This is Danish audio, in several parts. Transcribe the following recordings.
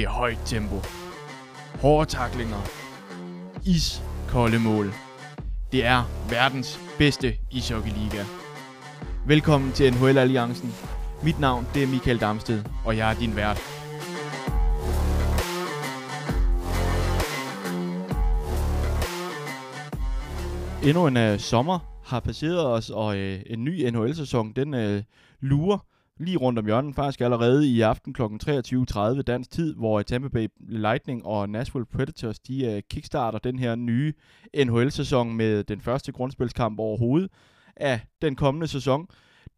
Det er højt tempo. Hårde taklinger. Iskolde mål. Det er verdens bedste ishockeyliga. Velkommen til NHL Alliancen. Mit navn det er Michael Damsted, og jeg er din vært. Endnu en uh, sommer har passeret os, og uh, en ny NHL-sæson, den uh, lurer lige rundt om hjørnet, faktisk allerede i aften kl. 23.30 dansk tid, hvor Tampa Bay Lightning og Nashville Predators, de uh, kickstarter den her nye NHL-sæson med den første grundspilskamp overhovedet af den kommende sæson.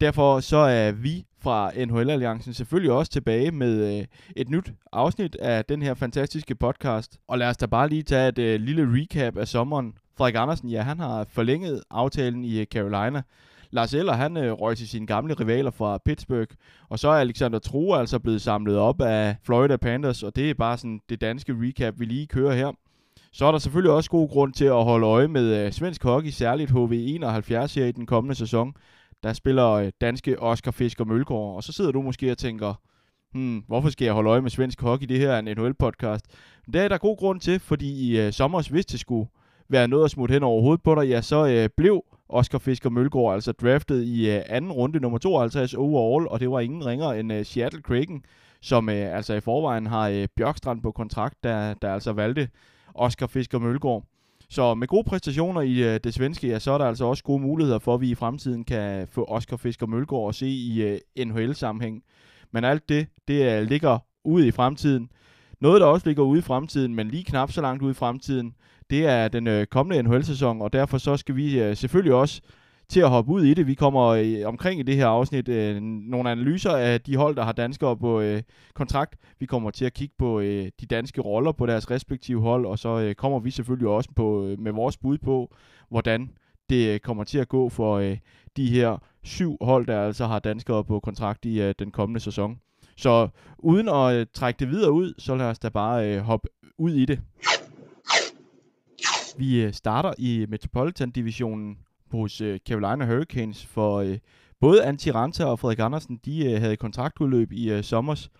Derfor så er vi fra NHL-alliancen selvfølgelig også tilbage med øh, et nyt afsnit af den her fantastiske podcast. Og lad os da bare lige tage et øh, lille recap af sommeren. Frederik Andersen, ja, han har forlænget aftalen i øh, Carolina. Lars Eller, han øh, røg til sine gamle rivaler fra Pittsburgh. Og så er Alexander Troe altså blevet samlet op af Florida Panthers, og det er bare sådan det danske recap, vi lige kører her. Så er der selvfølgelig også god grund til at holde øje med øh, svensk hockey, særligt HV71 her i den kommende sæson der spiller øh, danske Oscar Fisker Mølgaard, og så sidder du måske og tænker, hmm, hvorfor skal jeg holde øje med svensk hockey? Det her er en NHL-podcast. Men Det er der god grund til, fordi i øh, sommer, hvis det skulle være noget at smutte hen over hovedet på dig, ja, så øh, blev Oscar Fisker Mølgaard altså draftet i øh, anden runde, nummer 52 overall, og det var ingen ringer end øh, Seattle Kraken, som øh, altså i forvejen har øh, Bjørkstrand på kontrakt, der, der altså valgte Oscar Fisker Mølgaard. Så med gode præstationer i øh, det svenske, ja, så er der altså også gode muligheder for, at vi i fremtiden kan få Oscar Fisker Mølgaard at se i øh, NHL-sammenhæng. Men alt det, det øh, ligger ude i fremtiden. Noget, der også ligger ude i fremtiden, men lige knap så langt ude i fremtiden, det er den øh, kommende NHL-sæson, og derfor så skal vi øh, selvfølgelig også til at hoppe ud i det. Vi kommer øh, omkring i det her afsnit øh, nogle analyser af de hold, der har danskere på øh, kontrakt. Vi kommer til at kigge på øh, de danske roller på deres respektive hold, og så øh, kommer vi selvfølgelig også på øh, med vores bud på, hvordan det øh, kommer til at gå for øh, de her syv hold, der altså har danskere på kontrakt i øh, den kommende sæson. Så uden at øh, trække det videre ud, så lad os da bare øh, hoppe ud i det. Vi øh, starter i Metropolitan-divisionen hos øh, Carolina Hurricanes, for øh, både Antti Ranta og Frederik Andersen, de havde kontraktudløb i sommers,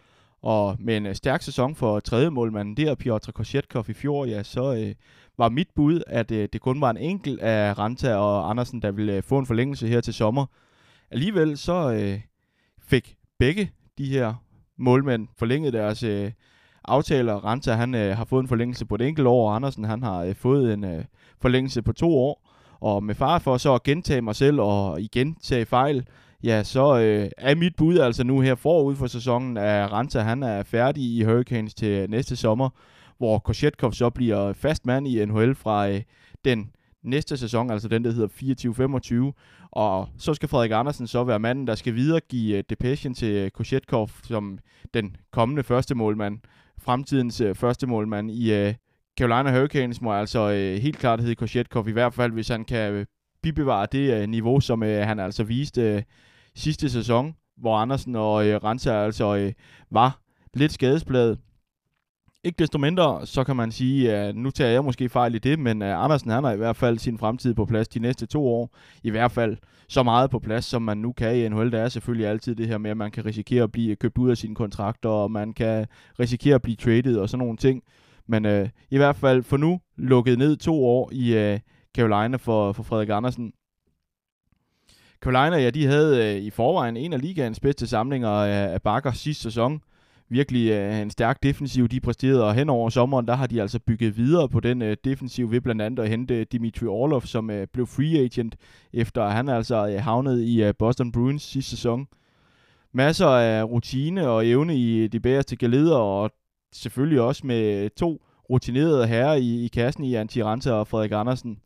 og med en stærk sæson for tredje målmanden der, Piotr Koshetkov i fjor, ja, så øh, var mit bud, at øh, det kun var en enkelt af Ranta og Andersen, der ville øh, få en forlængelse her til sommer. Alligevel så øh, fik begge de her målmænd forlænget deres øh, aftaler. Ranta han øh, har fået en forlængelse på et enkelt år, og Andersen han har øh, fået en øh, forlængelse på to år. Og med far for så at gentage mig selv og igen tage fejl, ja, så øh, er mit bud altså nu her forud for sæsonen, at Ranta han er færdig i Hurricanes til næste sommer, hvor Koshetkov så bliver fast mand i NHL fra øh, den næste sæson, altså den, der hedder 24-25. Og så skal Frederik Andersen så være manden, der skal videregive øh, uh, depression til Koshetkov som den kommende første målmand, fremtidens øh, første målmand i øh, Carolina Hurricanes må altså øh, helt klart hedde Koshetkov, i hvert fald hvis han kan øh, bibevare det øh, niveau, som øh, han altså viste øh, sidste sæson, hvor Andersen og øh, Renser altså øh, var lidt skadespladet. Ikke desto mindre, så kan man sige, at nu tager jeg måske fejl i det, men øh, Andersen han har i hvert fald sin fremtid på plads de næste to år. I hvert fald så meget på plads, som man nu kan i NHL. Der er selvfølgelig altid det her med, at man kan risikere at blive købt ud af sine kontrakter, og man kan risikere at blive traded og sådan nogle ting. Men øh, i hvert fald for nu lukket ned to år i øh, Carolina for, for Frederik Andersen. Carolina, ja, de havde øh, i forvejen en af ligaens bedste samlinger af, af bakker sidste sæson. Virkelig øh, en stærk defensiv, de præsterede, og hen over sommeren, der har de altså bygget videre på den øh, defensiv ved blandt andet at hente Dimitri Orlov, som øh, blev free agent, efter han altså øh, havnet i øh, Boston Bruins sidste sæson. Masser af rutine og evne i de bedste galeder, og selvfølgelig også med øh, to rutinerede herrer i, i kassen i Antti Ranta og Frederik Andersen.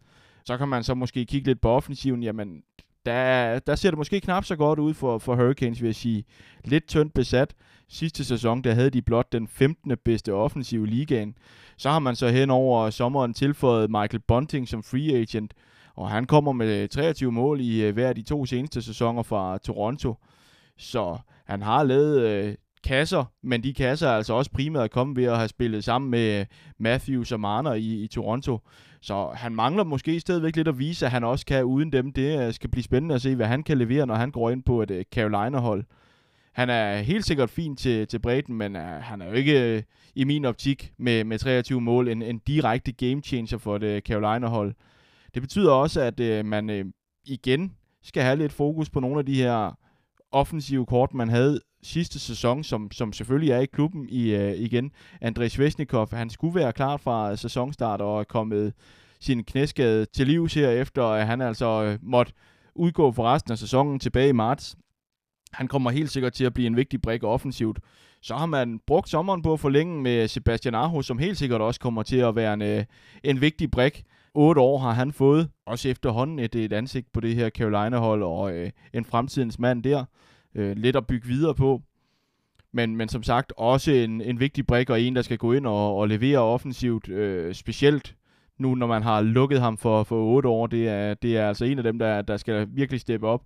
Så kan man så måske kigge lidt på offensiven. Jamen, der, der ser det måske knap så godt ud for, for Hurricanes, vil jeg sige. Lidt tyndt besat. Sidste sæson, der havde de blot den 15. bedste offensive ligaen. Så har man så hen over sommeren tilføjet Michael Bunting som free agent, og han kommer med 23 mål i øh, hver af de to seneste sæsoner fra Toronto. Så han har lavet øh, kasser, men de kasser er altså også primært kommet ved at have spillet sammen med øh, Matthews og Marner i, i Toronto. Så han mangler måske stadigvæk lidt at vise, at han også kan uden dem. Det øh, skal blive spændende at se, hvad han kan levere, når han går ind på et øh, Carolina-hold. han er helt sikkert fin til, til bredden, men uh, han er jo ikke uh, i min optik med, med 23 mål en, en direkte game changer for det Carolina-hold. Det betyder også, at uh, man uh, igen skal have lidt fokus på nogle af de her offensive kort, man havde sidste sæson, som, som selvfølgelig er i klubben i, øh, igen. Andrej Svesnikov, han skulle være klar fra sæsonstart og er kommet sin knæskade til livs her, efter at han altså øh, måtte udgå for resten af sæsonen tilbage i marts. Han kommer helt sikkert til at blive en vigtig brik offensivt. Så har man brugt sommeren på at forlænge med Sebastian Aho, som helt sikkert også kommer til at være en, øh, en vigtig brik. 8 år har han fået, også efterhånden et, et ansigt på det her Carolina-hold, og øh, en fremtidens mand der. Øh, lidt at bygge videre på. Men, men som sagt, også en, en vigtig brik, og en, der skal gå ind og, og levere offensivt, øh, specielt nu, når man har lukket ham for, for 8 år. Det er, det er altså en af dem, der, der skal virkelig steppe op.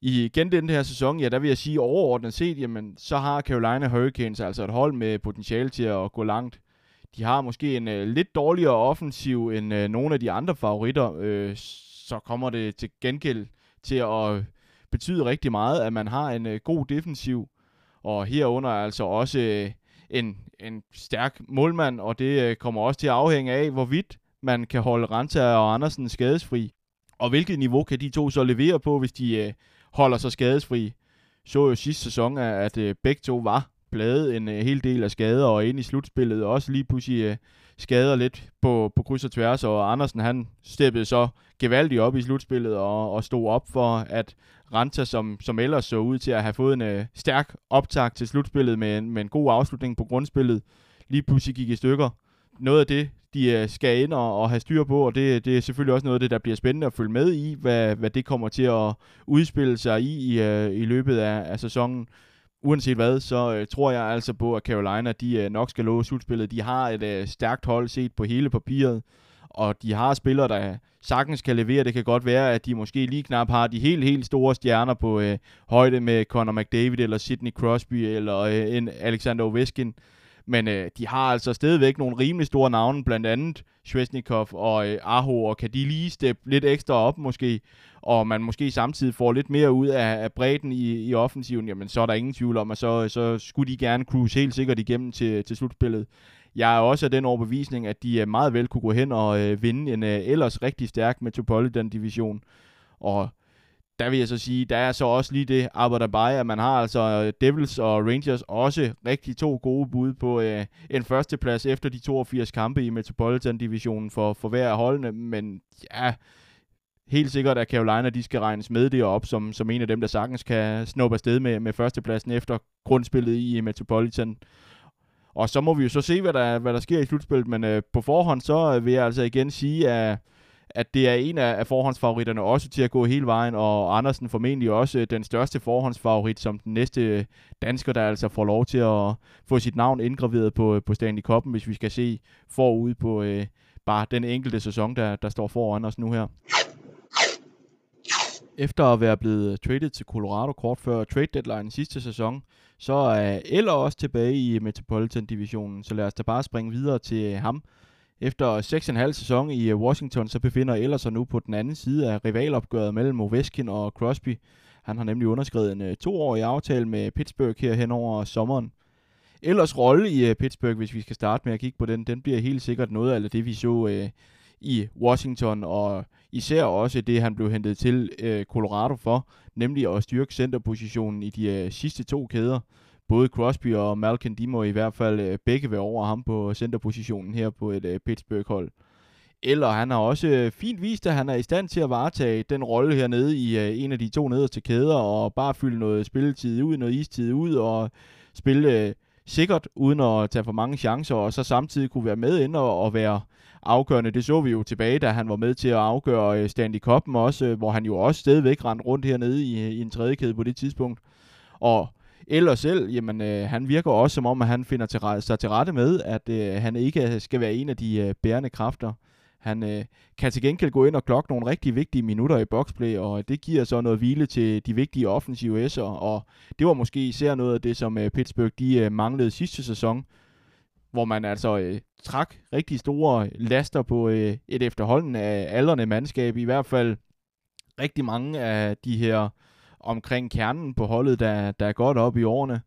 I igen den her sæson, ja, der vil jeg sige overordnet set, jamen, så har Carolina Hurricanes altså et hold med potentiale til at gå langt. De har måske en uh, lidt dårligere offensiv end uh, nogle af de andre favoritter, uh, så kommer det til gengæld til at betyde rigtig meget, at man har en øh, god defensiv, og herunder altså også øh, en, en stærk målmand, og det øh, kommer også til at afhænge af, hvorvidt man kan holde Ranta og Andersen skadesfri. Og hvilket niveau kan de to så levere på, hvis de øh, holder sig skadesfri. Så jo sidste sæson, at øh, begge to var plade en øh, hel del af skader, og ind i slutspillet også lige pludselig øh, skader lidt på, på kryds og tværs, og Andersen han steppede så gevaldigt op i slutspillet og, og stod op for, at Ranta, som, som ellers så ud til at have fået en øh, stærk optag til slutspillet med en, med en god afslutning på grundspillet, lige pludselig gik i stykker. Noget af det, de øh, skal ind og, og have styr på, og det, det er selvfølgelig også noget af det, der bliver spændende at følge med i, hvad, hvad det kommer til at udspille sig i i, øh, i løbet af, af sæsonen. Uanset hvad, så øh, tror jeg altså på, at Carolina de øh, nok skal låse slutspillet. De har et øh, stærkt hold set på hele papiret, og de har spillere, der sagtens kan levere. Det kan godt være, at de måske lige knap har de helt, helt store stjerner på øh, højde med Connor McDavid, eller Sidney Crosby, eller øh, en Alexander Ovechkin. Men øh, de har altså stadigvæk nogle rimelig store navne, blandt andet Svesnikov og øh, Aho, og kan de lige steppe lidt ekstra op måske, og man måske samtidig får lidt mere ud af, af bredden i, i offensiven, jamen så er der ingen tvivl om, at så, så skulle de gerne cruise helt sikkert igennem til, til slutspillet. Jeg er også af den overbevisning, at de øh, meget vel kunne gå hen og øh, vinde en øh, ellers rigtig stærk Metropolitan-division. Og der vil jeg så sige, der er så også lige det arbejde at man har altså øh, Devils og Rangers også rigtig to gode bud på øh, en førsteplads efter de 82 kampe i Metropolitan-divisionen for, for hver af holdene, men ja, helt sikkert at Carolina, de skal regnes med deroppe som, som en af dem, der sagtens kan snuppe afsted med, med førstepladsen efter grundspillet i Metropolitan. Og så må vi jo så se, hvad der, hvad der sker i slutspillet, men øh, på forhånd så øh, vil jeg altså igen sige, at at det er en af, af forhåndsfavoritterne også til at gå hele vejen, og Andersen formentlig også den største forhåndsfavorit som den næste dansker, der altså får lov til at få sit navn indgraveret på, på Stanley Cup'en, hvis vi skal se forud på øh, bare den enkelte sæson, der, der står foran os nu her. Efter at være blevet traded til Colorado kort før trade deadline sidste sæson, så er Eller også tilbage i Metropolitan-divisionen, så lad os da bare springe videre til ham, efter 6,5 sæson i øh, Washington, så befinder Ellers sig nu på den anden side af rivalopgøret mellem Ovechkin og Crosby. Han har nemlig underskrevet en øh, toårig aftale med Pittsburgh her hen over sommeren. Ellers rolle i øh, Pittsburgh, hvis vi skal starte med at kigge på den, den bliver helt sikkert noget af det, vi så øh, i Washington, og især også det, han blev hentet til øh, Colorado for, nemlig at styrke centerpositionen i de øh, sidste to kæder både Crosby og Malkin, de må i hvert fald øh, begge være over ham på centerpositionen her på et øh, Pittsburgh-hold. Eller han har også øh, fint vist, at han er i stand til at varetage den rolle hernede i øh, en af de to nederste kæder, og bare fylde noget spilletid ud, noget istid ud, og spille øh, sikkert, uden at tage for mange chancer, og så samtidig kunne være med ind og, og være afgørende. Det så vi jo tilbage, da han var med til at afgøre øh, Stanley Cup'en også, øh, hvor han jo også stadigvæk rendte rundt hernede i, øh, i en tredje kæde på det tidspunkt. Og eller selv, jamen øh, han virker også som om, at han finder til, sig til rette med, at øh, han ikke øh, skal være en af de øh, bærende kræfter. Han øh, kan til gengæld gå ind og klokke nogle rigtig vigtige minutter i boxplay, og det giver så noget hvile til de vigtige offensive S'er, og det var måske især noget af det, som øh, Pittsburgh de øh, manglede sidste sæson, hvor man altså øh, trak rigtig store laster på øh, et efterholdende af aldrende mandskab, i hvert fald rigtig mange af de her omkring kernen på holdet, der, der er godt op i årene.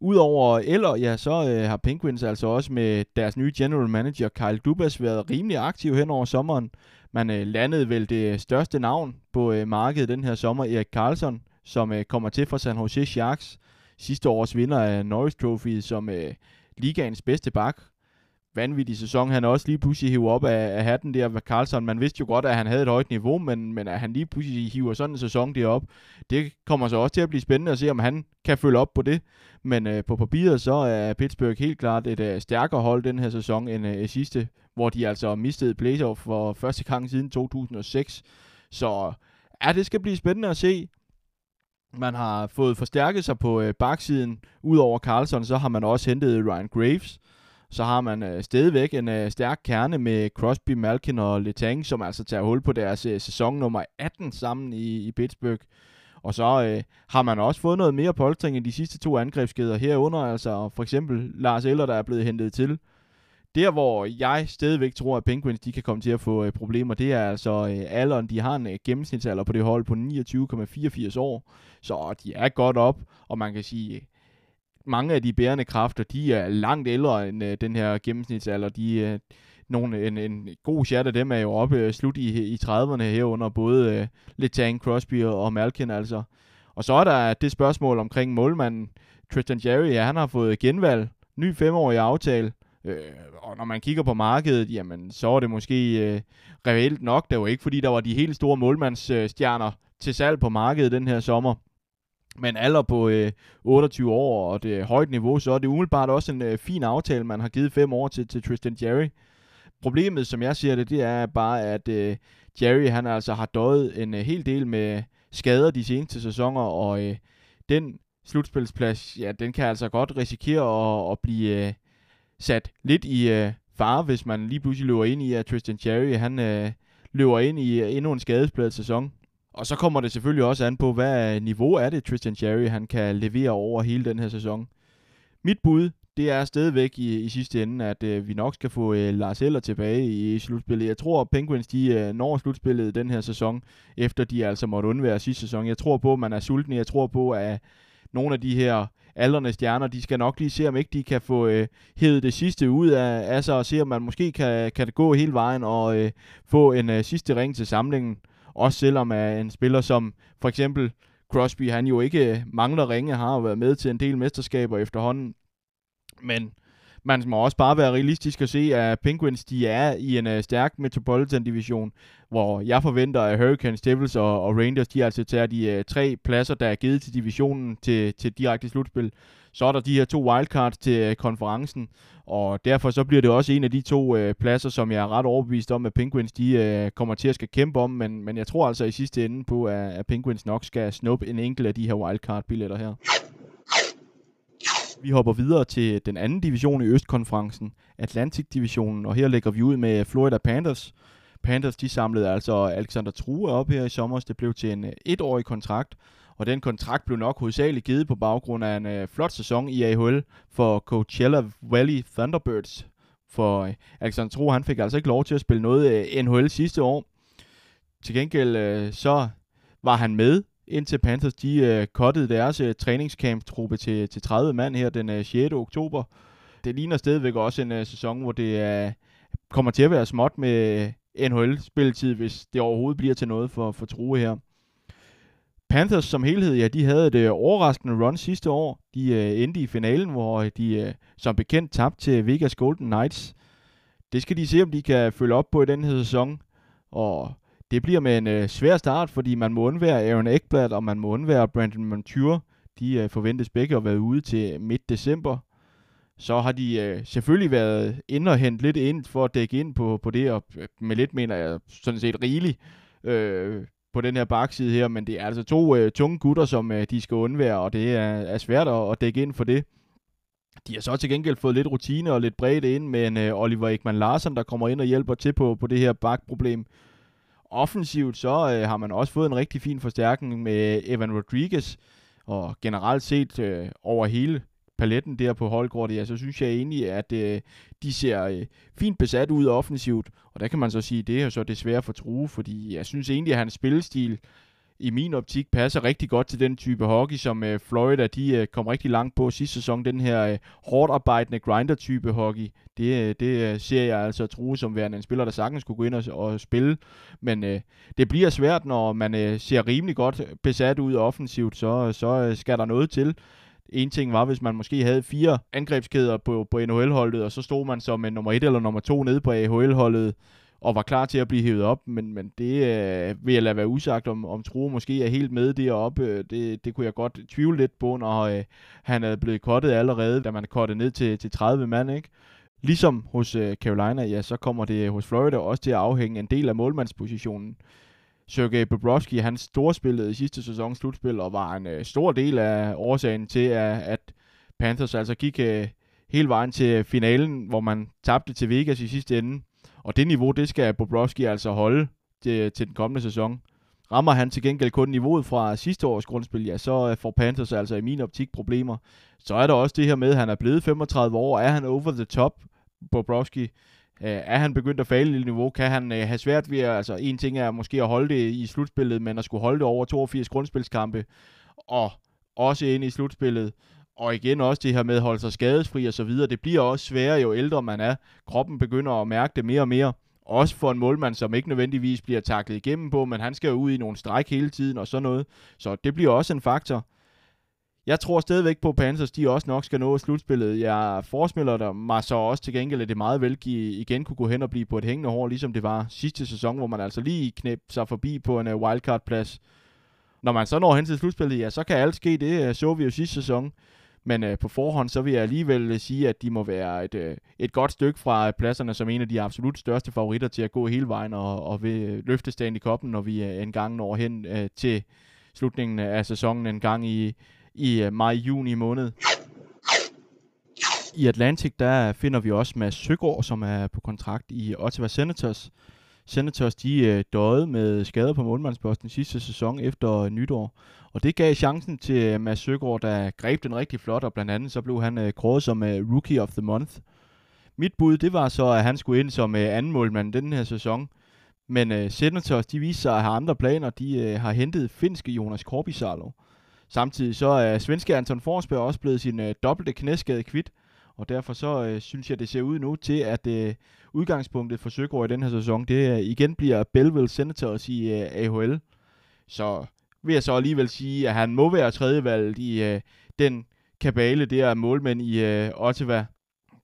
Udover eller, ja, så øh, har Penguins altså også med deres nye general manager, Kyle Dubas, været rimelig aktiv hen over sommeren. Man øh, landede vel det største navn på øh, markedet den her sommer, Erik Karlsson, som øh, kommer til fra San Jose Sharks. Sidste års vinder af Norris Trophy som øh, ligaens bedste bak vanvittig sæson, han også lige pludselig hiver op af, af hatten der ved Carlson. Man vidste jo godt, at han havde et højt niveau, men, men at han lige pludselig hiver sådan en sæson derop, det kommer så også til at blive spændende at se, om han kan følge op på det. Men øh, på papiret så er Pittsburgh helt klart et øh, stærkere hold den her sæson end øh, sidste, hvor de altså mistede playoff for første gang siden 2006. Så ja, det skal blive spændende at se. Man har fået forstærket sig på øh, baksiden. Udover Carlson, så har man også hentet Ryan Graves, så har man øh, stadigvæk en øh, stærk kerne med Crosby, Malkin og Letang, som altså tager hul på deres øh, sæson nummer 18 sammen i, i Pittsburgh. Og så øh, har man også fået noget mere polstring end de sidste to angrebskæder herunder, altså for eksempel Lars Eller, der er blevet hentet til. Der, hvor jeg stadigvæk tror, at Penguins de kan komme til at få øh, problemer, det er altså øh, alderen. De har en øh, gennemsnitsalder på det hold på 29,84 år, så de er godt op, og man kan sige, mange af de bærende kræfter, de er langt ældre end øh, den her gennemsnitsalder. De, øh, nogle, en, en god chat af dem er jo oppe øh, slut i, i 30'erne herunder, både øh, Letang, Crosby og, Malkin altså. Og så er der det spørgsmål omkring målmanden Tristan Jerry, ja, han har fået genvalg, ny femårig aftale, øh, og når man kigger på markedet, jamen, så er det måske øh, reelt nok. Det var ikke, fordi der var de helt store målmandsstjerner øh, til salg på markedet den her sommer med en alder på øh, 28 år og det højt niveau, så er det umiddelbart også en øh, fin aftale, man har givet fem år til, til Tristan Jerry. Problemet, som jeg siger det, det er bare, at øh, Jerry han altså har døjet en øh, hel del med skader de seneste sæsoner, og øh, den slutspilsplads, ja, den kan altså godt risikere at, at blive øh, sat lidt i øh, fare, hvis man lige pludselig løber ind i, at Tristan Jerry han øh, løber ind i øh, endnu en skadespladet sæson. Og så kommer det selvfølgelig også an på, hvad niveau er det, Tristan Cherry han kan levere over hele den her sæson. Mit bud, det er stadigvæk i, i sidste ende, at øh, vi nok skal få øh, Lars Eller tilbage i, i slutspillet. Jeg tror, at Penguins de øh, når slutspillet den her sæson, efter de altså måtte undvære sidste sæson. Jeg tror på, at man er sulten. Jeg tror på, at nogle af de her aldrende stjerner, de skal nok lige se, om ikke de kan få øh, hævet det sidste ud af, af sig, og se, om man måske kan, kan det gå hele vejen og øh, få en øh, sidste ring til samlingen. Også selvom er en spiller som for eksempel Crosby, han jo ikke øh, mangler ringe, har været med til en del mesterskaber efterhånden. Men man må også bare være realistisk og se, at Penguins de er i en uh, stærk Metropolitan-division, hvor jeg forventer, at Hurricanes, Devils og, og Rangers, de altså tager de uh, tre pladser, der er givet til divisionen til, til direkte slutspil. Så er der de her to wildcards til uh, konferencen, og derfor så bliver det også en af de to øh, pladser, som jeg er ret overbevist om, at Penguins de øh, kommer til at skal kæmpe om, men, men jeg tror altså i sidste ende på, at, at Penguins nok skal snuppe en enkelt af de her wildcard-billetter her. Vi hopper videre til den anden division i Østkonferencen, Atlantic-divisionen, og her lægger vi ud med Florida Panthers. Panthers de samlede altså Alexander True op her i sommer. Det blev til en øh, etårig kontrakt, og den kontrakt blev nok hovedsageligt givet på baggrund af en øh, flot sæson i AHL for Coachella Valley Thunderbirds. For øh, Alexander Tro, han fik altså ikke lov til at spille noget øh, NHL sidste år. Til gengæld øh, så var han med indtil Panthers de øh, cuttede deres øh, træningscamp-truppe til, til 30 mand her den øh, 6. oktober. Det ligner stadigvæk også en øh, sæson, hvor det øh, kommer til at være småt med øh, NHL-spilletid, hvis det overhovedet bliver til noget for, for True her. Panthers som helhed, ja, de havde et øh, overraskende run sidste år. De øh, endte i finalen, hvor øh, de øh, som bekendt tabte til Vegas Golden Knights. Det skal de se, om de kan følge op på i den her sæson. Og det bliver med en øh, svær start, fordi man må undvære Aaron Ekblad, og man må undvære Brandon Montour. De øh, forventes begge at være ude til midt december. Så har de øh, selvfølgelig været inde og hente lidt ind for at dække ind på, på det, og øh, med lidt mener jeg sådan set rigeligt øh, på den her bakside her, men det er altså to øh, tunge gutter, som øh, de skal undvære, og det er, er svært at, at dække ind for det. De har så til gengæld fået lidt rutine og lidt bredt ind med en øh, Oliver Ekman Larsen, der kommer ind og hjælper til på, på det her bakproblem. Offensivt så øh, har man også fået en rigtig fin forstærkning med Evan Rodriguez, og generelt set øh, over hele paletten der på holdkortet, ja, så synes jeg egentlig, at øh, de ser øh, fint besat ud offensivt, og der kan man så sige, det er så desværre for true, fordi jeg synes egentlig, at hans spillestil i min optik passer rigtig godt til den type hockey, som øh, Florida de øh, kom rigtig langt på sidste sæson. Den her øh, hårdt arbejdende grinder-type hockey. Det, øh, det øh, ser jeg altså true som værende en spiller, der sagtens kunne gå ind og, og spille. Men øh, det bliver svært, når man øh, ser rimelig godt besat ud offensivt, så, så øh, skal der noget til. En ting var, hvis man måske havde fire angrebskæder på, på NHL-holdet, og så stod man som en nummer et eller nummer to nede på AHL-holdet, og var klar til at blive hævet op, men, men det øh, vil jeg lade være usagt, om, om Tro måske er helt med deroppe. Øh, det, det kunne jeg godt tvivle lidt på, når øh, han er blevet kottet allerede, da man kottet ned til, til 30 mand, ikke? Ligesom hos øh, Carolina, ja, så kommer det hos Florida også til at afhænge en del af målmandspositionen. Sergej Bobrovsky, han storspillede i sidste sæson slutspil, og var en øh, stor del af årsagen til, at, at Panthers altså gik øh, hele vejen til finalen, hvor man tabte til Vegas i sidste ende. Og det niveau, det skal Bobrovsky altså holde til, til den kommende sæson. Rammer han til gengæld kun niveauet fra sidste års grundspil, ja, så øh, får Panthers altså i min optik problemer. Så er der også det her med, at han er blevet 35 år. Er han over the top, Bobrovsky? Øh, er han begyndt at falde i niveau? Kan han øh, have svært ved, at, altså en ting er måske at holde det i slutspillet, men at skulle holde det over 82 grundspilskampe, og også ind i slutspillet, og igen også det her med at holde sig skadesfri og så videre. Det bliver også sværere, jo ældre man er. Kroppen begynder at mærke det mere og mere. Også for en målmand, som ikke nødvendigvis bliver taklet igennem på, men han skal jo ud i nogle stræk hele tiden og sådan noget. Så det bliver også en faktor. Jeg tror stadigvæk på, at Panthers de også nok skal nå slutspillet. Jeg forsmiller der mig så også til gengæld, at det meget vel igen kunne gå hen og blive på et hængende hår, ligesom det var sidste sæson, hvor man altså lige knæb sig forbi på en øh, wildcard-plads. Når man så når hen til slutspillet, ja, så kan alt ske. Det øh, så vi jo sidste sæson. Men øh, på forhånd, så vil jeg alligevel øh, sige, at de må være et, øh, et godt stykke fra pladserne som en af de absolut største favoritter til at gå hele vejen og, og vil løfte stand i koppen, når vi øh, en gang når hen øh, til slutningen af sæsonen en gang i, i øh, maj-juni måned. I Atlantic, der finder vi også Mads Søgaard, som er på kontrakt i Ottawa Senators. Senators de øh, døde med skader på målmandsposten sidste sæson efter nytår. Og det gav chancen til øh, Mads Søgaard, der greb den rigtig flot, og blandt andet så blev han kåret som Rookie of the Month. Mit bud, det var så, at han skulle ind som anden målmand den her sæson. Men Senators, de viste sig at have andre planer. De har hentet finske Jonas Korpisalo. Samtidig så er svenske Anton Forsberg også blevet sin øh, dobbelte knæskade kvidt. Og derfor så øh, synes jeg, det ser ud nu til, at øh, udgangspunktet for Søgaard i den her sæson, det øh, igen bliver Belleville Senators i øh, AHL. Så vil jeg så alligevel sige, at han må være tredjevalget i øh, den kabale der målmænd i øh, Ottawa.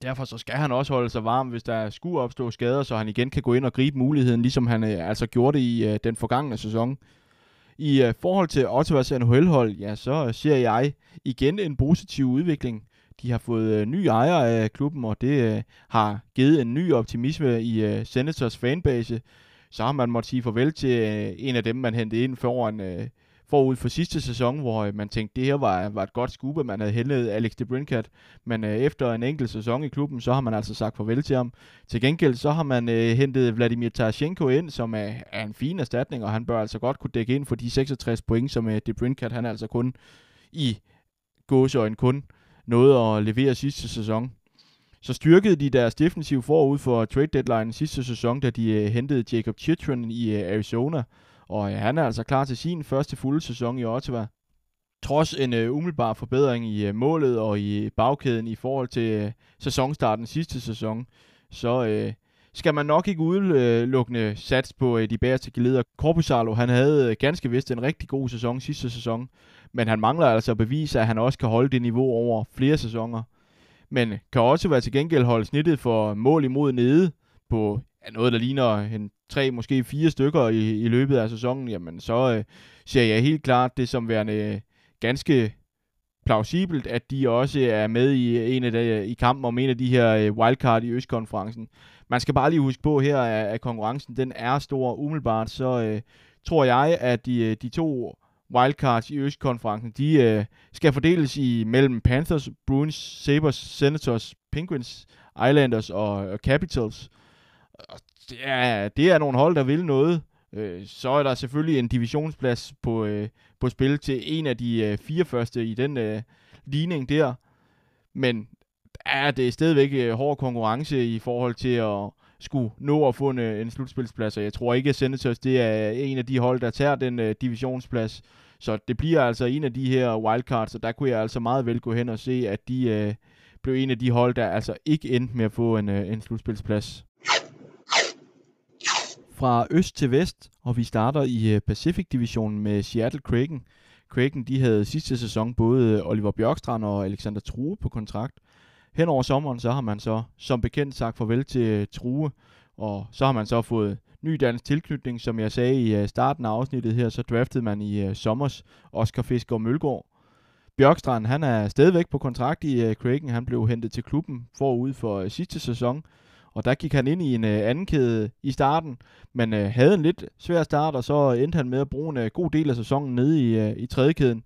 Derfor så skal han også holde sig varm, hvis der skulle opstå skader, så han igen kan gå ind og gribe muligheden, ligesom han øh, altså gjorde det i øh, den forgangne sæson. I øh, forhold til Ottawas NHL-hold, ja, så øh, ser jeg igen en positiv udvikling. De har fået øh, nye ejere af klubben, og det øh, har givet en ny optimisme i øh, Senators fanbase. Så har man måttet sige farvel til øh, en af dem, man hentede ind foran øh, forud for sidste sæson, hvor øh, man tænkte, det her var, var et godt skub, at man havde hentet Alex de Brincat. Men øh, efter en enkelt sæson i klubben, så har man altså sagt farvel til ham. Til gengæld så har man øh, hentet Vladimir Tarashenko ind, som er, er en fin erstatning, og han bør altså godt kunne dække ind for de 66 point, som øh, de Brincat, han altså kun i gåseøjne kun nåede at levere sidste sæson. Så styrkede de deres defensiv forud for trade deadline sidste sæson, da de øh, hentede Jacob Chitron i øh, Arizona. Og øh, han er altså klar til sin første fulde sæson i Ottawa. Trods en øh, umiddelbar forbedring i øh, målet og i bagkæden i forhold til øh, sæsonstarten sidste sæson, så øh, skal man nok ikke udelukkende sats på øh, de bagerste geleder. Corpusalo, han havde øh, ganske vist en rigtig god sæson sidste sæson, men han mangler altså at bevise, at han også kan holde det niveau over flere sæsoner. Men kan også være til gengæld holde snittet for mål imod nede på ja, noget, der ligner en tre, måske fire stykker i, i løbet af sæsonen, jamen så øh, ser jeg helt klart det som værende øh, ganske plausibelt, at de også er med i øh, en af de, øh, i kampen om en af de her øh, wildcard i Østkonferencen. Man skal bare lige huske på her, at, at konkurrencen den er stor umiddelbart, så øh, tror jeg, at de, øh, de to wildcards i Østkonferencen, de øh, skal fordeles i mellem Panthers, Bruins, Sabres, Senators, Penguins, Islanders og, og Capitals. Og det er, det er nogle hold, der vil noget. Øh, så er der selvfølgelig en divisionsplads på, øh, på spil til en af de øh, fire første i den øh, ligning der. Men er det stadigvæk øh, hård konkurrence i forhold til at skulle nå at få en, øh, en slutspilsplads, og jeg tror ikke, at Senators det er en af de hold, der tager den uh, divisionsplads. Så det bliver altså en af de her wildcards, og der kunne jeg altså meget vel gå hen og se, at de uh, blev en af de hold, der altså ikke endte med at få en, uh, en slutspilsplads. Fra øst til vest, og vi starter i øh, Pacific-divisionen med Seattle Kraken. Kraken de havde sidste sæson både øh, Oliver Bjørkstrand og Alexander True på kontrakt. Hen over sommeren, så har man så som bekendt sagt farvel til øh, True, og så har man så fået ny dansk tilknytning, som jeg sagde i starten af afsnittet her, så draftede man i sommers Oscar Fisker Mølgaard. Bjørkstrand, han er stadigvæk på kontrakt i Kraken. Han blev hentet til klubben forud for sidste sæson, og der gik han ind i en øh, anden kæde i starten, men øh, havde en lidt svær start, og så endte han med at bruge en øh, god del af sæsonen nede i, øh, i tredje kæden.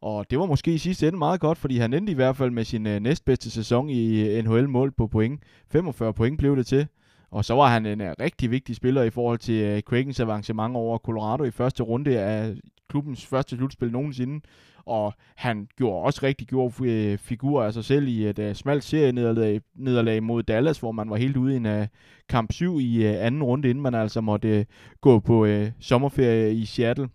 Og det var måske i sidste ende meget godt, fordi han endte i hvert fald med sin øh, næstbedste sæson i øh, NHL mål på point. 45 point blev det til. Og så var han en uh, rigtig vigtig spiller i forhold til uh, Krakens avancement over Colorado i første runde af klubbens første slutspil nogensinde. Og han gjorde også rigtig gode uh, figurer af sig selv i et uh, smalt serienederlag mod Dallas, hvor man var helt ude i en uh, kamp 7 i uh, anden runde, inden man altså måtte uh, gå på uh, sommerferie i Seattle.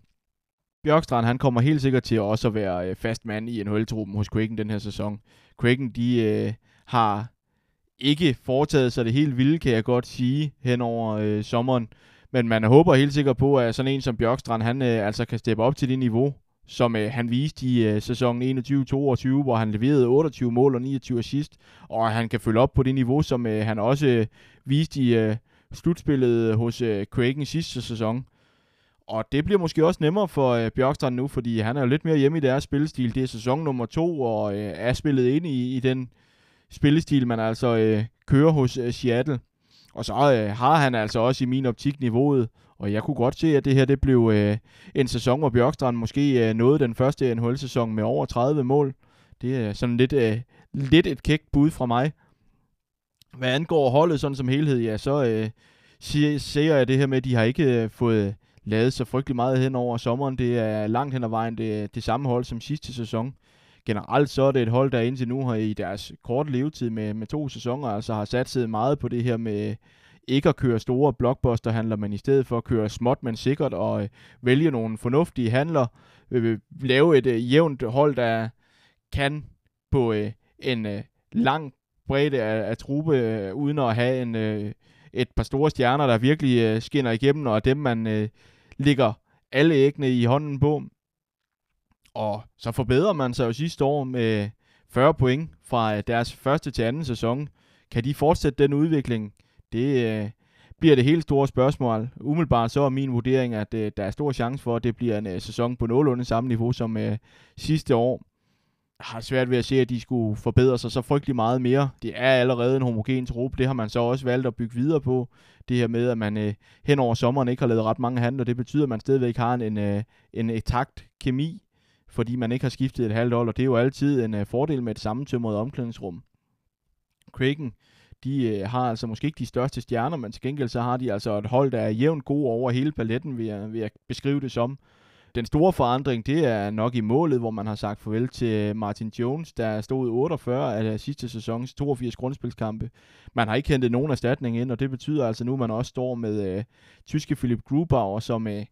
Bjørkstrand, han kommer helt sikkert til også at være øh, fast mand i NHL-truppen hos Kraken den her sæson. Kraken, de øh, har ikke foretaget sig det helt vilde, kan jeg godt sige, hen over øh, sommeren. Men man håber helt sikkert på, at sådan en som Bjørkstrand, han øh, altså kan steppe op til det niveau, som øh, han viste i øh, sæsonen 21-22, hvor han leverede 28 mål og 29 assist, og han kan følge op på det niveau, som øh, han også øh, viste i øh, slutspillet hos øh, Kraken sidste sæson. Og det bliver måske også nemmere for øh, Bjørkstrand nu, fordi han er jo lidt mere hjemme i deres spillestil. Det er sæson nummer to, og øh, er spillet ind i, i den spillestil, man altså øh, kører hos øh, Seattle. Og så øh, har han altså også i min optik niveauet, og jeg kunne godt se, at det her det blev øh, en sæson, hvor Bjørkstrand måske øh, nåede den første NHL-sæson med over 30 mål. Det er sådan lidt, øh, lidt et kægt bud fra mig. Hvad angår holdet sådan som helhed, ja, så øh, siger jeg det her med, at de har ikke øh, fået lavet så frygtelig meget hen over sommeren. Det er langt hen ad vejen det, det samme hold som sidste sæson. Generelt så er det et hold, der indtil nu har i deres korte levetid med, med to sæsoner, altså har sat meget på det her med ikke at køre store blockbuster-handler, men i stedet for at køre småt, men sikkert, og øh, vælge nogle fornuftige handler, øh, lave et øh, jævnt hold, der kan på øh, en øh, lang bredde af, af truppe, øh, uden at have en, øh, et par store stjerner, der virkelig øh, skinner igennem, og dem man øh, ligger alle æggene i hånden på. Og så forbedrer man sig jo sidste år med 40 point fra øh, deres første til anden sæson. Kan de fortsætte den udvikling? Det øh, bliver det helt store spørgsmål. Umiddelbart så er min vurdering, at øh, der er stor chance for, at det bliver en øh, sæson på nogenlunde samme niveau som øh, sidste år Jeg har svært ved at se, at de skulle forbedre sig så frygtelig meget mere. Det er allerede en homogen trup. Det har man så også valgt at bygge videre på. Det her med, at man øh, hen over sommeren ikke har lavet ret mange handler. Det betyder, at man stadigvæk har en, en, øh, en etakt kemi, fordi man ikke har skiftet et halvt år. Og det er jo altid en øh, fordel med et sammentømret omklædningsrum. Kraken, de øh, har altså måske ikke de største stjerner, men til gengæld så har de altså et hold, der er jævnt god over hele paletten, vil jeg, vil jeg beskrive det som. Den store forandring, det er nok i målet, hvor man har sagt farvel til Martin Jones, der stod 48 af sidste sæsons 82 grundspilskampe. Man har ikke hentet nogen erstatning ind, og det betyder altså nu, at man også står med øh, tyske Philip Grubauer, som øh,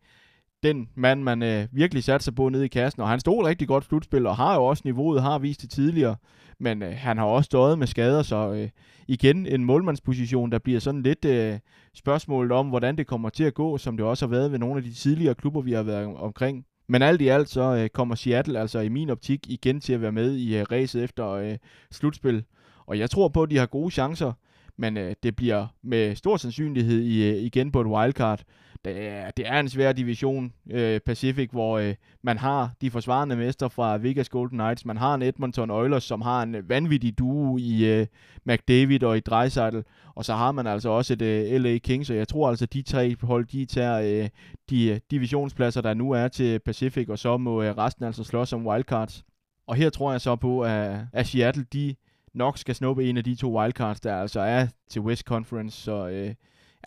den mand, man øh, virkelig satte sig på nede i kassen, og han stod rigtig godt slutspil, og har jo også niveauet, har vist det tidligere, men øh, han har også stået med skader, så øh, igen en målmandsposition, der bliver sådan lidt øh, spørgsmålet om, hvordan det kommer til at gå, som det også har været ved nogle af de tidligere klubber, vi har været omkring. Men alt i alt så øh, kommer Seattle altså i min optik igen til at være med i øh, racet efter øh, slutspil. Og jeg tror på, at de har gode chancer, men øh, det bliver med stor sandsynlighed i, øh, igen på et wildcard. Det er, det er en svær division, øh, Pacific, hvor øh, man har de forsvarende mester fra Vegas Golden Knights, man har en Edmonton Oilers, som har en øh, vanvittig duo i øh, McDavid og i Dreisaitl, og så har man altså også et øh, LA Kings, og jeg tror altså, de tre hold, de tager øh, de øh, divisionspladser, der nu er til Pacific, og så må øh, resten altså slås om wildcards. Og her tror jeg så på, at, at Seattle, de nok skal snuppe en af de to wildcards, der altså er til West Conference, så øh,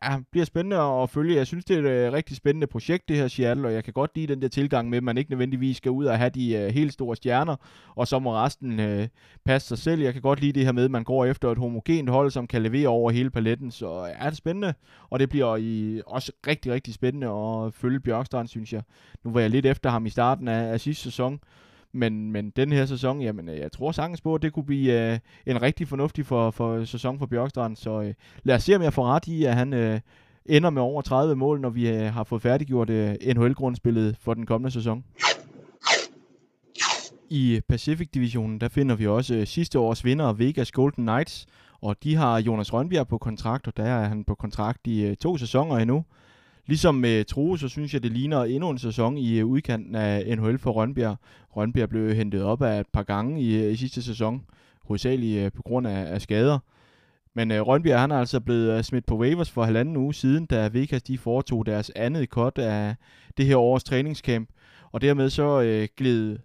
ja, bliver spændende at følge. Jeg synes, det er et øh, rigtig spændende projekt, det her Seattle, og jeg kan godt lide den der tilgang med, at man ikke nødvendigvis skal ud og have de øh, helt store stjerner, og så må resten øh, passe sig selv. Jeg kan godt lide det her med, at man går efter et homogent hold, som kan levere over hele paletten, så øh, ja, det er spændende, og det bliver i, også rigtig, rigtig spændende at følge Bjørkstrand, synes jeg. Nu var jeg lidt efter ham i starten af, af sidste sæson, men, men den her sæson, jamen, øh, jeg tror sagtens på, at det kunne blive øh, en rigtig fornuftig for, for sæson for Bjørkstrand. Så øh, lad os se, om jeg får ret i, at han øh, ender med over 30 mål, når vi øh, har fået færdiggjort øh, NHL-grundspillet for den kommende sæson. I Pacific-divisionen, der finder vi også øh, sidste års vinder, Vegas Golden Knights, og de har Jonas Rønbjerg på kontrakt, og der er han på kontrakt i øh, to sæsoner endnu. Ligesom med True, så synes jeg, det ligner endnu en sæson i øh, udkanten af NHL for Rønbjerg. Rønbjerg blev hentet op af et par gange i, øh, i sidste sæson, hovedsageligt øh, på grund af, af skader. Men øh, Rønbjerg han er altså blevet smidt på waivers for halvanden uge siden, da Vegas de foretog deres andet cut af det her års træningscamp. Og dermed så øh, gled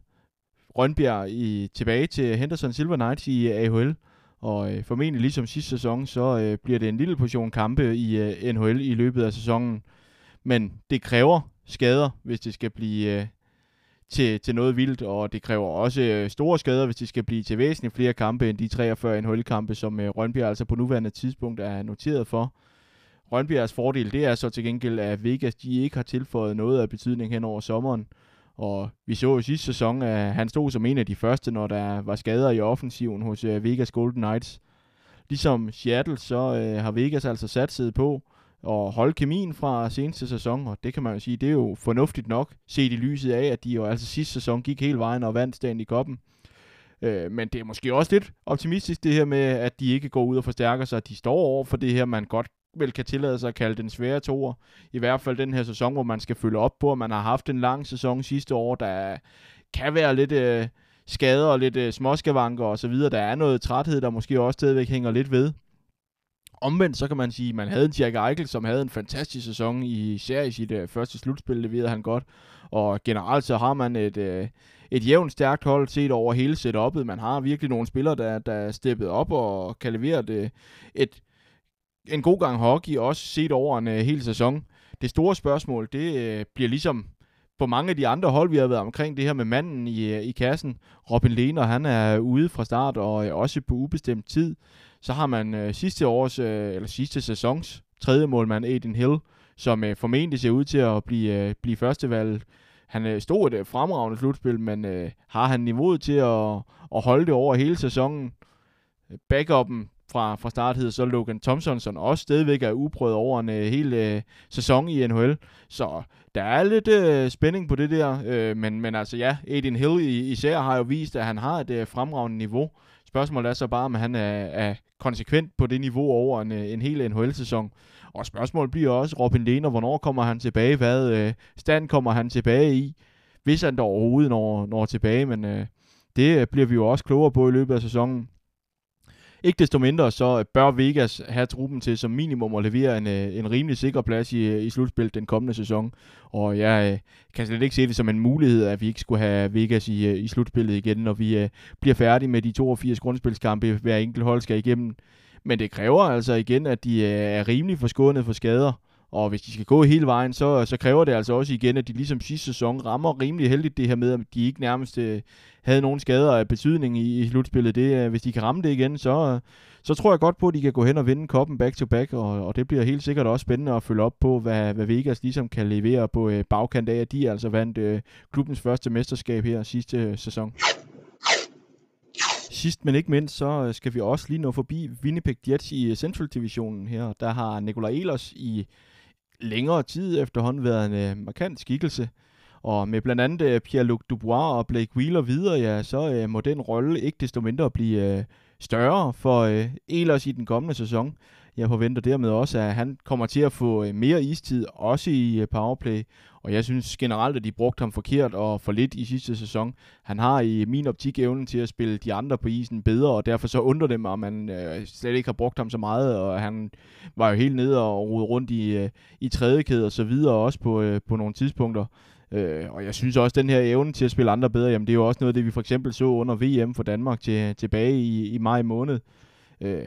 Rønbjerg i, tilbage til Henderson Silver Knights i AHL. Og øh, formentlig ligesom sidste sæson, så øh, bliver det en lille portion kampe i øh, NHL i løbet af sæsonen. Men det kræver skader, hvis det skal blive øh, til, til noget vildt, og det kræver også øh, store skader, hvis det skal blive til væsentligt flere kampe end de 43 NHL-kampe, som øh, Rønbjerg altså på nuværende tidspunkt er noteret for. Rønbjergs fordel, det er så til gengæld, at Vegas de ikke har tilføjet noget af betydning hen over sommeren. Og vi så jo sidste sæson, at han stod som en af de første, når der var skader i offensiven hos øh, Vegas Golden Knights. Ligesom Seattle, så øh, har Vegas altså satset på og holde kemien fra seneste sæson, og det kan man jo sige, det er jo fornuftigt nok, set i lyset af, at de jo altså sidste sæson gik hele vejen og vandt stand i koppen. Øh, men det er måske også lidt optimistisk det her med, at de ikke går ud og forstærker sig, at de står over for det her, man godt vel kan tillade sig at kalde den svære toer. I hvert fald den her sæson, hvor man skal følge op på, at man har haft en lang sæson sidste år, der kan være lidt øh, skader og lidt øh, småskavanker og så videre. Der er noget træthed, der måske også stadigvæk hænger lidt ved. Omvendt så kan man sige, at man havde en Jack Eichel, som havde en fantastisk sæson, i, series i sit øh, første slutspil, det ved han godt. Og generelt så har man et, øh, et jævnt stærkt hold set over hele setup'et. Man har virkelig nogle spillere, der, der er steppet op og kan levere det, et, en god gang hockey, også set over en uh, hel sæson. Det store spørgsmål, det uh, bliver ligesom på mange af de andre hold, vi har været omkring det her med manden i, i kassen. Robin Lehner, han er ude fra start og også på ubestemt tid. Så har man øh, sidste års, øh, eller sidste sæsons tredje målmand, Aiden Hill, som øh, formentlig ser ud til at blive, øh, blive førstevalg. Han øh, stod et øh, fremragende slutspil, men øh, har han niveauet til at, at holde det over hele sæsonen? Backupen fra, fra start hedder så Logan Thompson, som også stadigvæk er uprøvet over en øh, hel øh, sæson i NHL. Så der er lidt øh, spænding på det der, øh, men, men altså ja, Aiden Hill især har jo vist, at han har et øh, fremragende niveau. Spørgsmålet er så bare, om han er, er konsekvent på det niveau over en, øh, en hel NHL-sæson. Og spørgsmålet bliver også, Robin Lehner, hvornår kommer han tilbage? Hvad øh, stand kommer han tilbage i? Hvis han dog overhovedet når, når tilbage, men øh, det bliver vi jo også klogere på i løbet af sæsonen. Ikke desto mindre, så bør Vegas have truppen til som minimum at levere en, øh, en rimelig sikker plads i, øh, i slutspillet den kommende sæson. Og jeg øh, kan slet ikke se det som en mulighed, at vi ikke skulle have Vegas i, i slutspillet igen, når vi bliver færdige med de 82 grundspilskampe, hver enkelt hold skal igennem. Men det kræver altså igen, at de er rimelig forskånet for skader. Og hvis de skal gå hele vejen, så, så kræver det altså også igen, at de ligesom sidste sæson rammer rimelig heldigt det her med, at de ikke nærmest øh, havde nogen skader af betydning i, i slutspillet. Det, øh, hvis de kan ramme det igen, så, så tror jeg godt på, at de kan gå hen og vinde koppen back-to-back, og, og det bliver helt sikkert også spændende at følge op på, hvad, hvad Vegas ligesom kan levere på øh, bagkant af, at de altså vandt øh, klubbens første mesterskab her sidste øh, sæson. Sidst men ikke mindst, så øh, skal vi også lige nå forbi Winnipeg Jets i øh, Central Divisionen her. Der har Nikolaj Elos i længere tid efterhånden været en øh, markant skikkelse. Og med blandt andet øh, Pierre-Luc Dubois og Blake Wheeler videre, ja, så øh, må den rolle ikke desto mindre blive øh, større for øh, Elers i den kommende sæson. Jeg forventer dermed også, at han kommer til at få øh, mere istid, også i øh, powerplay. Og jeg synes generelt, at de brugte ham forkert og for lidt i sidste sæson. Han har i min optik evnen til at spille de andre på isen bedre, og derfor så undrer det mig, at man øh, slet ikke har brugt ham så meget. Og han var jo helt nede og rode rundt i, øh, i tredje kæde og så videre, også på, øh, på nogle tidspunkter. Øh, og jeg synes også, at den her evne til at spille andre bedre, jamen det er jo også noget af det, vi for eksempel så under VM for Danmark til, tilbage i, i maj måned. Øh,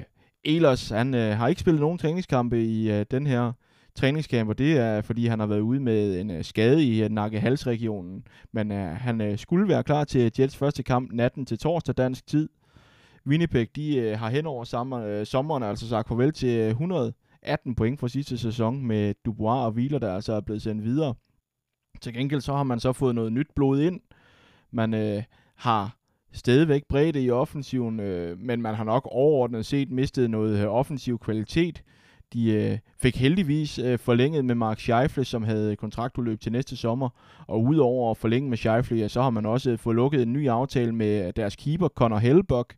Ehlers, han øh, har ikke spillet nogen træningskampe i øh, den her træningskamp, og det er, fordi han har været ude med en øh, skade i øh, nakkehalsregionen. Men øh, han øh, skulle være klar til Jets første kamp natten til torsdag dansk tid. Winnipeg, de øh, har hen over sommer, øh, sommeren altså sagt farvel til øh, 118 point fra sidste sæson med Dubois og Wheeler, der altså er blevet sendt videre. Til gengæld så har man så fået noget nyt blod ind. Man øh, har stadigvæk bredde i offensiven, øh, men man har nok overordnet set mistet noget øh, offensiv kvalitet. De øh, fik heldigvis øh, forlænget med Mark Scheifele, som havde kontraktudløb til næste sommer. Og udover at forlænge med Scheifele, ja, så har man også øh, fået lukket en ny aftale med deres keeper, Connor Hellbuck,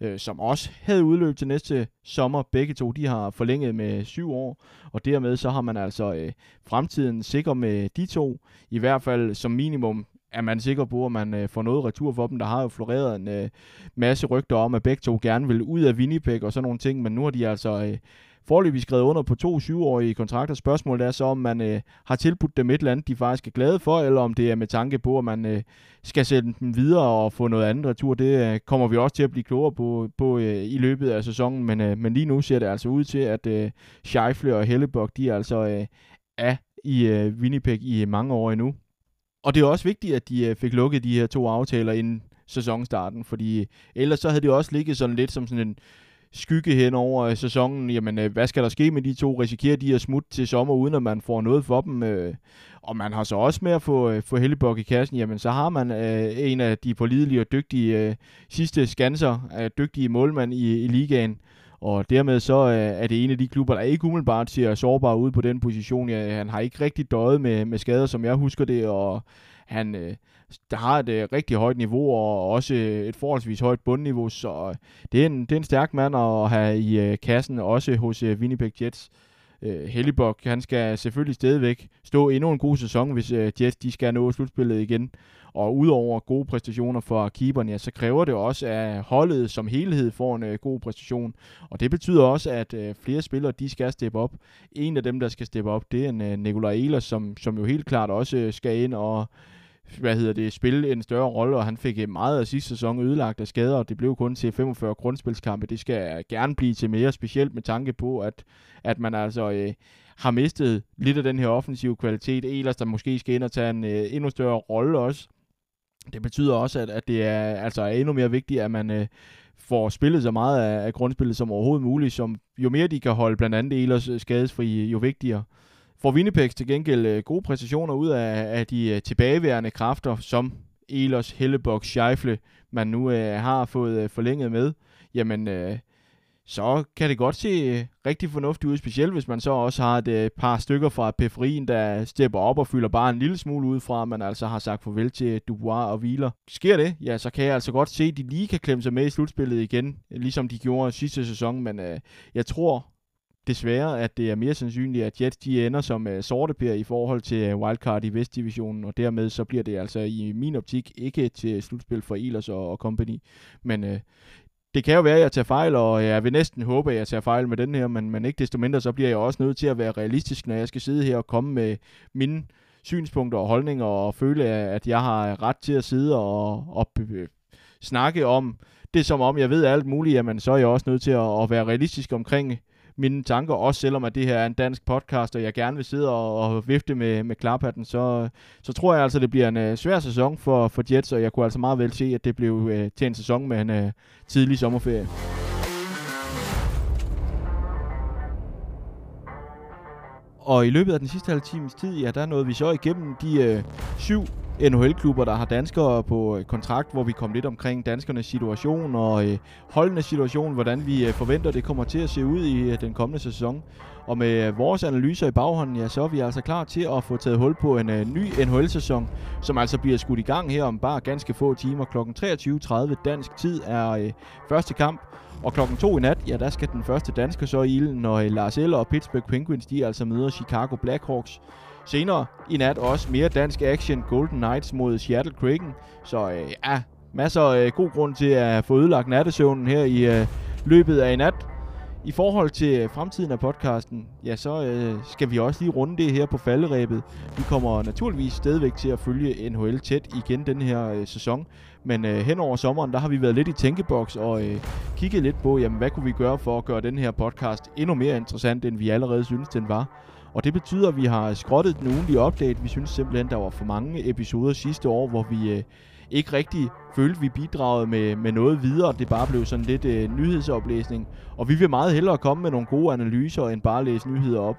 øh, som også havde udløb til næste sommer. Begge to, de har forlænget med syv år, og dermed så har man altså øh, fremtiden sikker med de to. I hvert fald som minimum er man sikker på, at man øh, får noget retur for dem. Der har jo floreret en øh, masse rygter om, at begge to gerne vil ud af Winnipeg og sådan nogle ting, men nu har de altså øh, forløbig skrevet under på to syvårige kontrakter. Spørgsmålet er så, om man øh, har tilbudt dem et eller andet, de faktisk er glade for, eller om det er med tanke på, at man øh, skal sende dem videre og få noget andet retur. Det øh, kommer vi også til at blive klogere på, på øh, i løbet af sæsonen, men, øh, men lige nu ser det altså ud til, at øh, Scheifler og Helleborg, de er altså øh, er i øh, Winnipeg i mange år endnu. Og det er også vigtigt, at de øh, fik lukket de her to aftaler inden sæsonstarten, fordi øh, ellers så havde det også ligget sådan lidt som sådan en skygge hen over øh, sæsonen. Jamen, hvad skal der ske med de to? Risikerer de at smutte til sommer, uden at man får noget for dem? Og man har så også med at få, få Hellebok i kassen, jamen så har man en af de pålidelige og dygtige sidste skanser, dygtige målmand i, i ligaen. Og dermed så øh, er det en af de klubber, der ikke umiddelbart ser sårbar ud på den position. Ja, han har ikke rigtig døjet med, med skader, som jeg husker det, og han øh, der har et øh, rigtig højt niveau, og også øh, et forholdsvis højt bundniveau, så øh, det er en, det er en stærk mand at have i øh, kassen, også hos øh, Winnipeg Jets. Øh, han skal selvfølgelig stadigvæk stå endnu en god sæson, hvis øh, Jets de skal nå slutspillet igen. Og udover gode præstationer for keeperen, ja, så kræver det også, at holdet som helhed får en øh, god præstation. Og det betyder også, at øh, flere spillere, de skal steppe op. En af dem, der skal steppe op, det er en øh, Nikolaj Ehlers, som, som jo helt klart også øh, skal ind og hvad hedder det, spille en større rolle, og han fik meget af sidste sæson ødelagt af skader, og det blev kun til 45 grundspilskampe. Det skal gerne blive til mere, specielt med tanke på, at, at man altså øh, har mistet lidt af den her offensive kvalitet. Ellers der måske skal ind og tage en øh, endnu større rolle også. Det betyder også, at, at det er altså er endnu mere vigtigt, at man øh, får spillet så meget af, af grundspillet som overhovedet muligt. Som, jo mere de kan holde blandt andet Elers øh, skadesfri, jo vigtigere. For Winnipeg til gengæld øh, gode præcisioner ud af, af de øh, tilbageværende kræfter, som Elos, Hellebok, Scheifle, man nu øh, har fået øh, forlænget med, jamen øh, så kan det godt se øh, rigtig fornuftigt ud, specielt hvis man så også har et øh, par stykker fra periferien, der stepper op og fylder bare en lille smule ud fra, at man altså har sagt farvel til Dubois og Wheeler. Sker det, ja, så kan jeg altså godt se, at de lige kan klemme sig med i slutspillet igen, ligesom de gjorde sidste sæson, men øh, jeg tror desværre, at det er mere sandsynligt, at Jets de ender som øh, uh, sortepær i forhold til øh, wildcard i Vestdivisionen, og dermed så bliver det altså i min optik ikke til slutspil for Ehlers og, og company. Men uh, det kan jo være, at jeg tager fejl, og jeg vil næsten håbe, at jeg tager fejl med den her, men, men ikke desto mindre, så bliver jeg også nødt til at være realistisk, når jeg skal sidde her og komme med mine synspunkter og holdninger, og føle, at jeg har ret til at sidde og, og snakke om det, som om jeg ved alt muligt, jamen så er jeg også nødt til at, at være realistisk omkring mine tanker, også selvom at det her er en dansk podcast, og jeg gerne vil sidde og, og vifte med, med klaphatten, så, så tror jeg altså, det bliver en uh, svær sæson for, for Jets, og jeg kunne altså meget vel se, at det blev uh, til en sæson med en uh, tidlig sommerferie. Og i løbet af den sidste halve times tid, ja, der nåede vi så igennem de øh, syv NHL-klubber, der har danskere på øh, kontrakt, hvor vi kom lidt omkring danskernes situation og øh, holdenes situation, hvordan vi øh, forventer, det kommer til at se ud i øh, den kommende sæson. Og med øh, vores analyser i baghånden, ja, så er vi altså klar til at få taget hul på en øh, ny NHL-sæson, som altså bliver skudt i gang her om bare ganske få timer. Klokken 23.30 dansk tid er øh, første kamp, og klokken 2 i nat, ja, der skal den første dansker så i ilden, når øh, Lars Eller og Pittsburgh Penguins, de altså møder Chicago Blackhawks. Senere i nat også mere dansk action Golden Knights mod Seattle Kraken. Så øh, ja, masser af øh, god grund til at få ødelagt nattesøvnen her i øh, løbet af i nat. I forhold til øh, fremtiden af podcasten, ja, så øh, skal vi også lige runde det her på falderæbet. Vi kommer naturligvis stadigvæk til at følge NHL tæt igen den her øh, sæson. Men øh, hen over sommeren, der har vi været lidt i tænkeboks og øh, kigget lidt på, jamen, hvad kunne vi gøre for at gøre den her podcast endnu mere interessant, end vi allerede synes, den var. Og det betyder, at vi har skrottet den ugenlige update. Vi synes simpelthen, der var for mange episoder sidste år, hvor vi øh, ikke rigtig følte, vi bidragede med, med noget videre. Det bare blev sådan lidt øh, nyhedsoplæsning. Og vi vil meget hellere komme med nogle gode analyser, end bare læse nyheder op.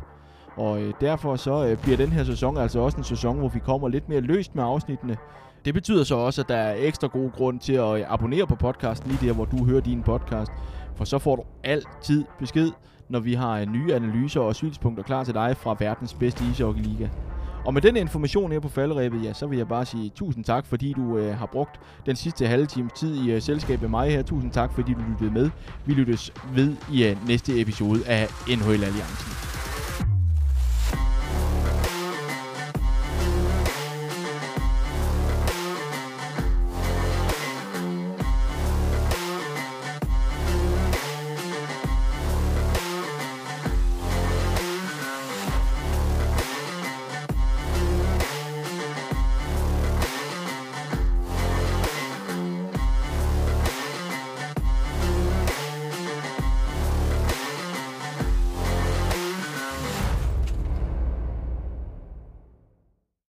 Og øh, derfor så øh, bliver den her sæson altså også en sæson, hvor vi kommer lidt mere løst med afsnittene. Det betyder så også, at der er ekstra god grund til at øh, abonnere på podcasten lige der, hvor du hører din podcast. For så får du altid besked, når vi har øh, nye analyser og synspunkter klar til dig fra verdens bedste ishockeyliga. Og med den information her på falderæbet, ja, så vil jeg bare sige tusind tak, fordi du øh, har brugt den sidste halve times tid i øh, selskab med mig her. Tusind tak, fordi du lyttede med. Vi lyttes ved i øh, næste episode af NHL Alliancen.